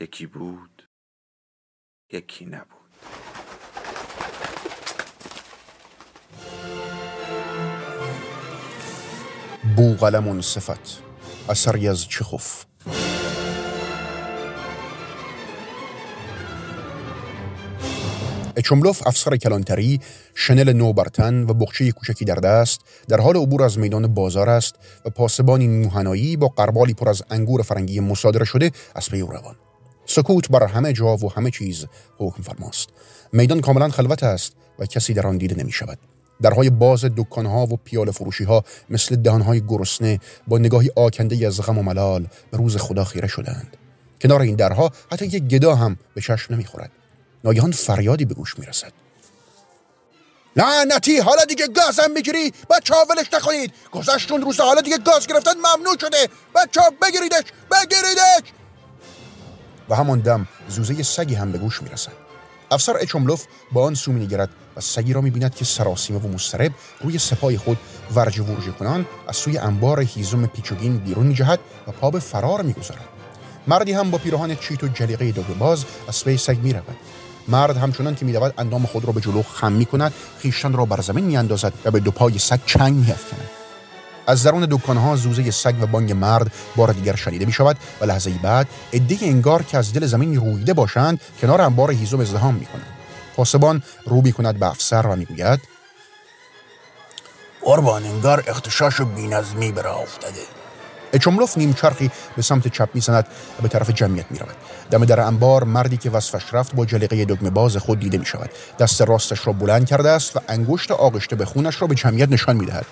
یکی بود یکی نبود. بوغلمون صفت اثری از چخوف اچملوف افسر کلانتری شنل نوبرتن و بخچه کوچکی در دست در حال عبور از میدان بازار است و پاسبانی موهنایی با قربالی پر از انگور فرنگی مصادره شده از پی روان. سکوت بر همه جا و همه چیز حکم فرماست. میدان کاملا خلوت است و کسی در آن دیده نمی شود درهای باز دکانها و پیاله فروشی ها مثل دهانهای گرسنه با نگاهی آکنده از غم و ملال به روز خدا خیره شدند کنار این درها حتی یک گدا هم به چشم نمی‌خورد. ناگهان فریادی به گوش می‌رسد. لعنتی حالا دیگه گازم می‌گیری؟ بچه ها ولش نکنید. گذشتون روز حالا دیگه گاز گرفتن ممنوع شده. بچه بگیریدش بگیریدش! و همان دم زوزه سگی هم به گوش می‌رسد. افسر اچوملوف با آن سو میگرد و سگی را می‌بیند که سراسیمه و مسترب روی سپای خود ورج ورژه کنان از سوی انبار هیزم پیچوگین بیرون میجهد و پا به فرار می‌گذارد. مردی هم با پیراهن چیت و جلیقه دوگ باز از پی سگ می‌رود. مرد همچنان که میدود اندام خود را به جلو خم می‌کند خیشتن را بر زمین میاندازد و به دو پای سگ چنگ میافکند. از درون دکانها زوزه سگ و بانگ مرد بار دیگر شنیده می شود و لحظه بعد عده انگار که از دل زمین رویده باشند کنار انبار هیزم ازدهام می کنند پاسبان رو می کند به افسر و می‌گوید قربان انگار اختشاش و بینظمی برا افتاده اچملوف نیم چرخی به سمت چپ می‌زند و به طرف جمعیت می رود. دم در انبار مردی که وصفش رفت با جلیقه دگمه باز خود دیده می شود. دست راستش را بلند کرده است و انگشت آغشته به خونش را به جمعیت نشان می دهد.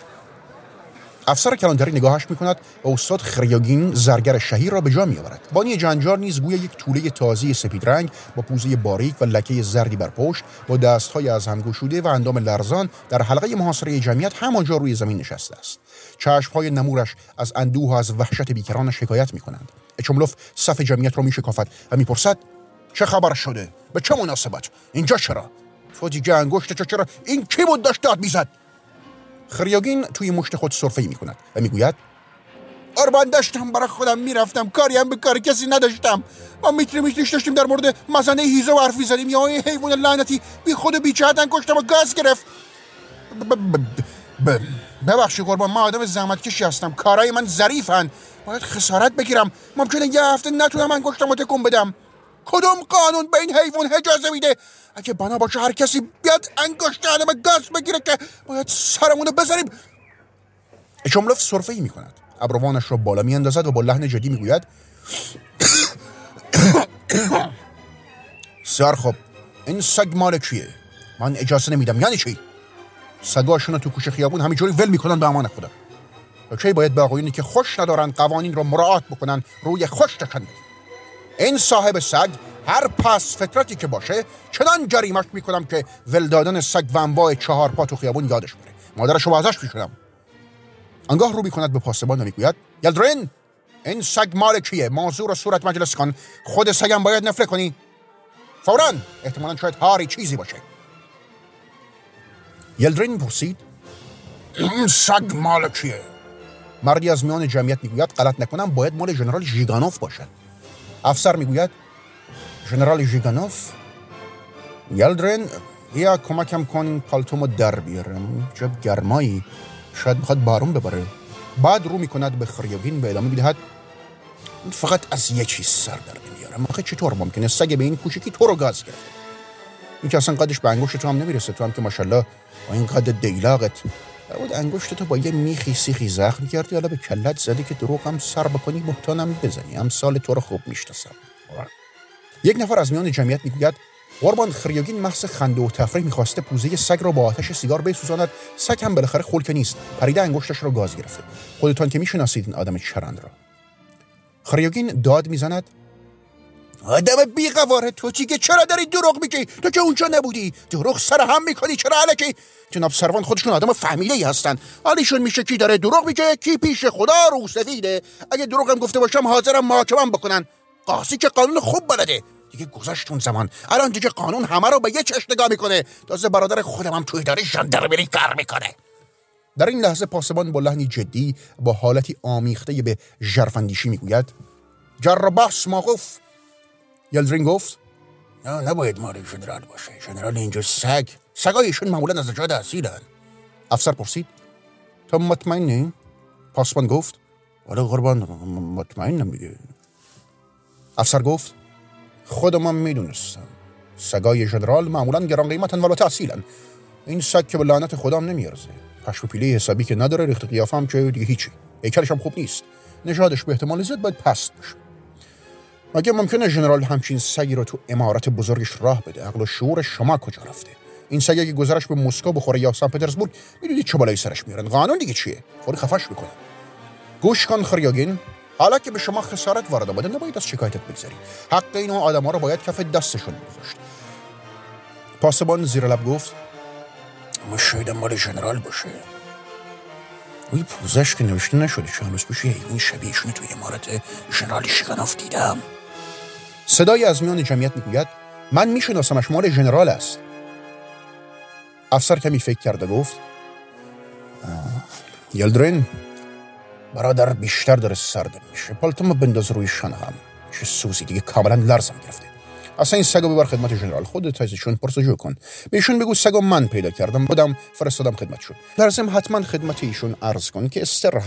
افسر کلانتری نگاهش می‌کند و استاد خریاگین زرگر شهیر را به جا میآورد. بانی جنجار نیز گویا یک طوله تازی سپید رنگ با پوزه باریک و لکه زردی بر پشت با دستهای از هم گشوده و اندام لرزان در حلقه محاصره جمعیت همانجا روی زمین نشسته است. چشمهای نمورش از اندوه و از وحشت بیکرانش حکایت می‌کنند. اچملوف صف جمعیت را میشکافد و می‌پرسد چه خبر شده؟ به چه مناسبت؟ اینجا چرا؟ تو دیگه انگشت چرا؟ این کی بود داشت داد می‌زد؟ خریاگین توی مشت خود صرفه می کند و می‌گوید قربان داشتم برای خودم می‌رفتم کاری هم به کار کسی نداشتم. ما میتری میتریش داشتیم در مورد مزنه هیزه و حرفی زدیم یا حیوان لعنتی بی خود بی کشتم و گاز گرفت. ببخشی قربان من آدم زحمت کشی هستم. کارای من ظریفن. باید خسارت بگیرم. ممکنه یه هفته نتونم انگشتم و تکون بدم. کدوم قانون به این حیوان اجازه میده؟ اگه بنا باشه هر کسی بیاد انگشت به گاز بگیره که باید سرمونو بذاریم. اشاملوف صرفه ای می کند ابروانش را بالا می اندازد و با لحن جدی می گوید سر خب این سگ مال کیه؟ من اجازه نمیدم. یعنی چی؟ سگاشون تو کوچه خیابون همینجوری ول می‌کنن به امان خدا کی باید به آقایونی که خوش ندارن قوانین رو مراعات بکنن روی خوش تکن این صاحب سگ هر پس فطرتی که باشه چنان جریمش می‌کنم که ولدادن سگ و انواع چهار پا تو خیابون یادش بره. مادرش رو ازش میشونم انگاه رو می‌کند به پاسبان و می‌گوید یلدرین این سگ مال کیه؟ موضوع رو صورت مجلس کن. خود سگم باید نفره کنی. فورا. احتمالا شاید هاری چیزی باشه. یلدرین پرسید این سگ مال کیه؟ مردی از میان جمعیت می‌گوید غلط نکنم باید مال ژنرال ژیگانوف باشه. افسر می‌گوید ژنرال ژیگانوف یلدرین یا کمکم کن پالتومو در بیارم. جب گرمایی شاید می‌خواد بارون ببره. بعد رو می‌کند به خریوین و ادامه می‌دهد فقط از یه چیز سر در نمیارم آخه چطور ممکنه سگ به این کوچکی تو رو گاز کرد؟ این که اصلا قدش به انگشت تو هم نمی‌رسه. تو هم که ماشاءالله با این قد دیلاقت بود انگشت تو با یه میخی سیخی زخم کردی حالا به کلت زدی که دروغ هم سر بکنی بهتانم بزنی. هم سال تو رو خوب می‌شناسم. یک نفر از میان جمعیت می‌گوید قربان خریاگین محض خنده و تفریح می‌خواسته پوزه سگ را با آتش سیگار بسوزاند. سگ هم بالاخره خلکه نیست. پریده انگشتش را گاز گرفته. خودتان که می‌شناسید این آدم چرند را. خریاگین داد می‌زند آدم بیقواره. تو چی که چرا داری دروغ میگی؟ تو که اونجا نبودی. دروغ سر هم می‌کنی. چرا علکی جناب سروان خودشون آدم فهمیده ای هستن. حالیشون میشه کی داره دروغ میگه کی پیش خدا رو سفیده. اگه دروغم گفته باشم حاضرم محاکمم بکنن. قاضی که قانون خوب بلده. دیگه گذشتون زمان. الان دیگه قانون همه رو به یه چشم نگاه می‌کنه. تازه برادر خودم هم داره ژاندارمری کار می‌کنه. در این لحظه پاسبان با لحنی جدی با حالتی آمیخته به ژرفاندیشی می‌گوید جرباس موقف یلدرین گفت نه نباید مال ژنرال باشه. ژنرال اینجا سگ. سگایشون معمولا از نژاد اصیلن افسر پرسید تو مطمئنی؟ پاسبان گفت آره قربان مطمئنم افسر گفت خودم هم می‌دونستم. سگای ژنرال معمولا گران قیمتن ولی تحصیلن. این سگ که به لعنت خودم نمیارزه. پشم و پیله حسابی که نداره ریخت قیافه هم که دیگه هیچی. هیکلش هم خوب نیست. نژادش به احتمال زیاد باید پست باشه مگه ممکنه ژنرال همچین سگی رو تو امارت بزرگش راه بده؟ عقل و شعور شما کجا رفته؟ این سگی که گذرش به مسکو بخوره یا سن پترزبورگ می‌دونید چه بالای سرش میارن قانون دیگه چیه؟ فوری خفش می‌کنه. گوش کن خریاگین. حالا که به شما خسارت وارد آمده نباید از شکایتت بگذاری حق این آدم ها رو باید کف دستشون گذاشت پاسبان زیر لب گفت ما شاید مال ژنرال باشه. اوی پوزش که نوشته نشده چند روز پیش حیوان شبیهشون توی امارت ژنرال شیغناف دیدم. صدای از میان جمعیت می‌گوید من میشناسمش مال ژنرال است. افسر کمی فکر کرده گفت یلدرین برادر بیشتر داره سرد میشه. پالتومو بنداز روی شانه هم. چه سوزی دیگه کاملا لرزم گرفته. اصلا این سگو ببر خدمت ژنرال خودت ازشون پرسجو کن. بهشون بگو سگو من پیدا کردم. بودم فرستادم خدمتشون. لازم حتما خدمت ایشون عرض کن که استر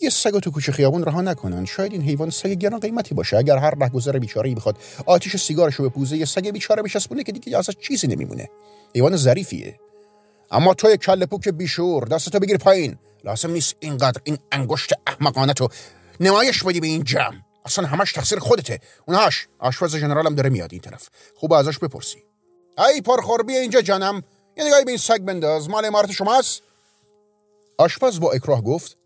یه سگو تو کوچه خیابون رها نکنن. شاید این حیوان سگ گران قیمتی باشه. اگر هر رهگذر بیچاره بخواد آتیش سیگارشو به پوزه یه سگ بیچاره بچسبونه که دیگه ازش چیزی نمیمونه. حیوان ظریفیه. اما توی کله پوک بیشور دستتو بگیر پایین. لازم نیست اینقدر این انگشت احمقانه تو نمایش بدی به این جمع. اصلا همش تقصیر خودته. اونهاش. آشپز ژنرالم داره میاد این طرف. خوب ازش بپرسی. ای پرخور بیا اینجا جانم. یه نگاهی به این سگ بنداز. مال امارت شماست. آشپز با اکراه گفت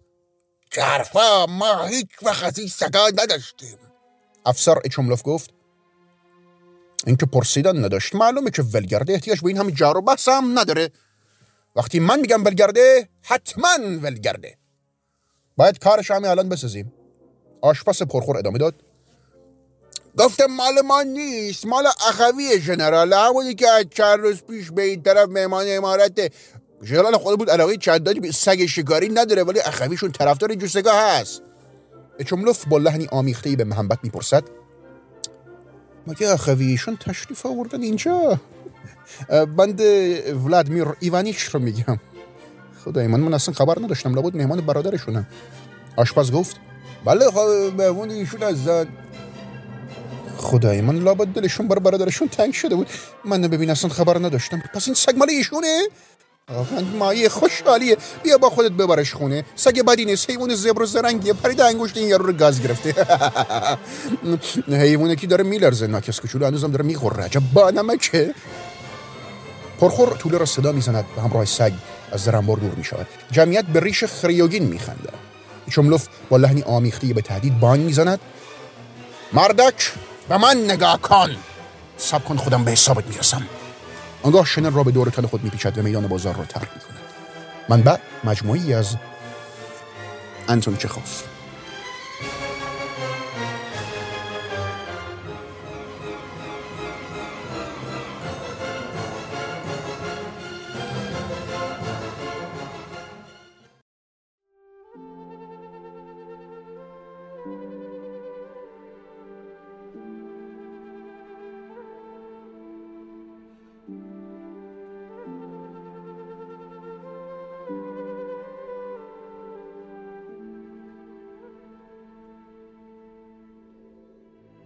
جرفا ما هیچ وقت از این سگا نداشتیم. افسر اچملوف گفت اینکه پرسیدن نداشت. معلومه که ولگرده احتیاج به این همین جار و بحث هم نداره. وقتی من میگم ولگرده حتما ولگرده. باید کارش همین الان بسازیم. آشپز پرخور ادامه داد. گفتم مال ما نیست. مال اخوی ژنرال همونی که از چند روز پیش به این طرف مهمان امارت ژنرال خود بود علاقه چندانی به سگ شکاری نداره ولی اخویشون طرفدار جوسگاه هست. اچملوف با لحنی آمیخته به محبت می‌پرسد مگه اخویشون تشریف آوردن اینجا؟ بند ولادمیر ایوانیچ رو میگم. خدای من من اصلا خبر نداشتم لابد مهمان برادرشونم. آشپز گفت بله خب مهمون ایشون هستن. خدای من لابد دلشون بر برادرشون تنگ شده بود. من ببین اصلا خبر نداشتم. پس این سگ مال ایشونه؟ مایه خوشحالیه. بیا با خودت ببرش خونه. سگ بدی نیست. حیوان زبر و زرنگیه. پرید انگشت این یارو رو گاز گرفته. حیوانی که داره میلرزه؟ ناکس کوچولو. هنوزم داره می‌خوره. عجب. با نمکه پرخور طوله را صدا می‌زند. و همراه سگ از زرنبار دور می‌شود. جمعیت به ریش خریوگین میخنده. چملوف با لحنی آمیخته به تهدید بان می‌زند. مردک به من نگاه کن. سب کن خودم به حسابت می‌رسم. آنگاه شنل را به دور تن خود میپیچد و میدان بازار را ترک می‌کند. منبع مجموعی از انتون چخوف.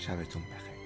شبتون بخیر.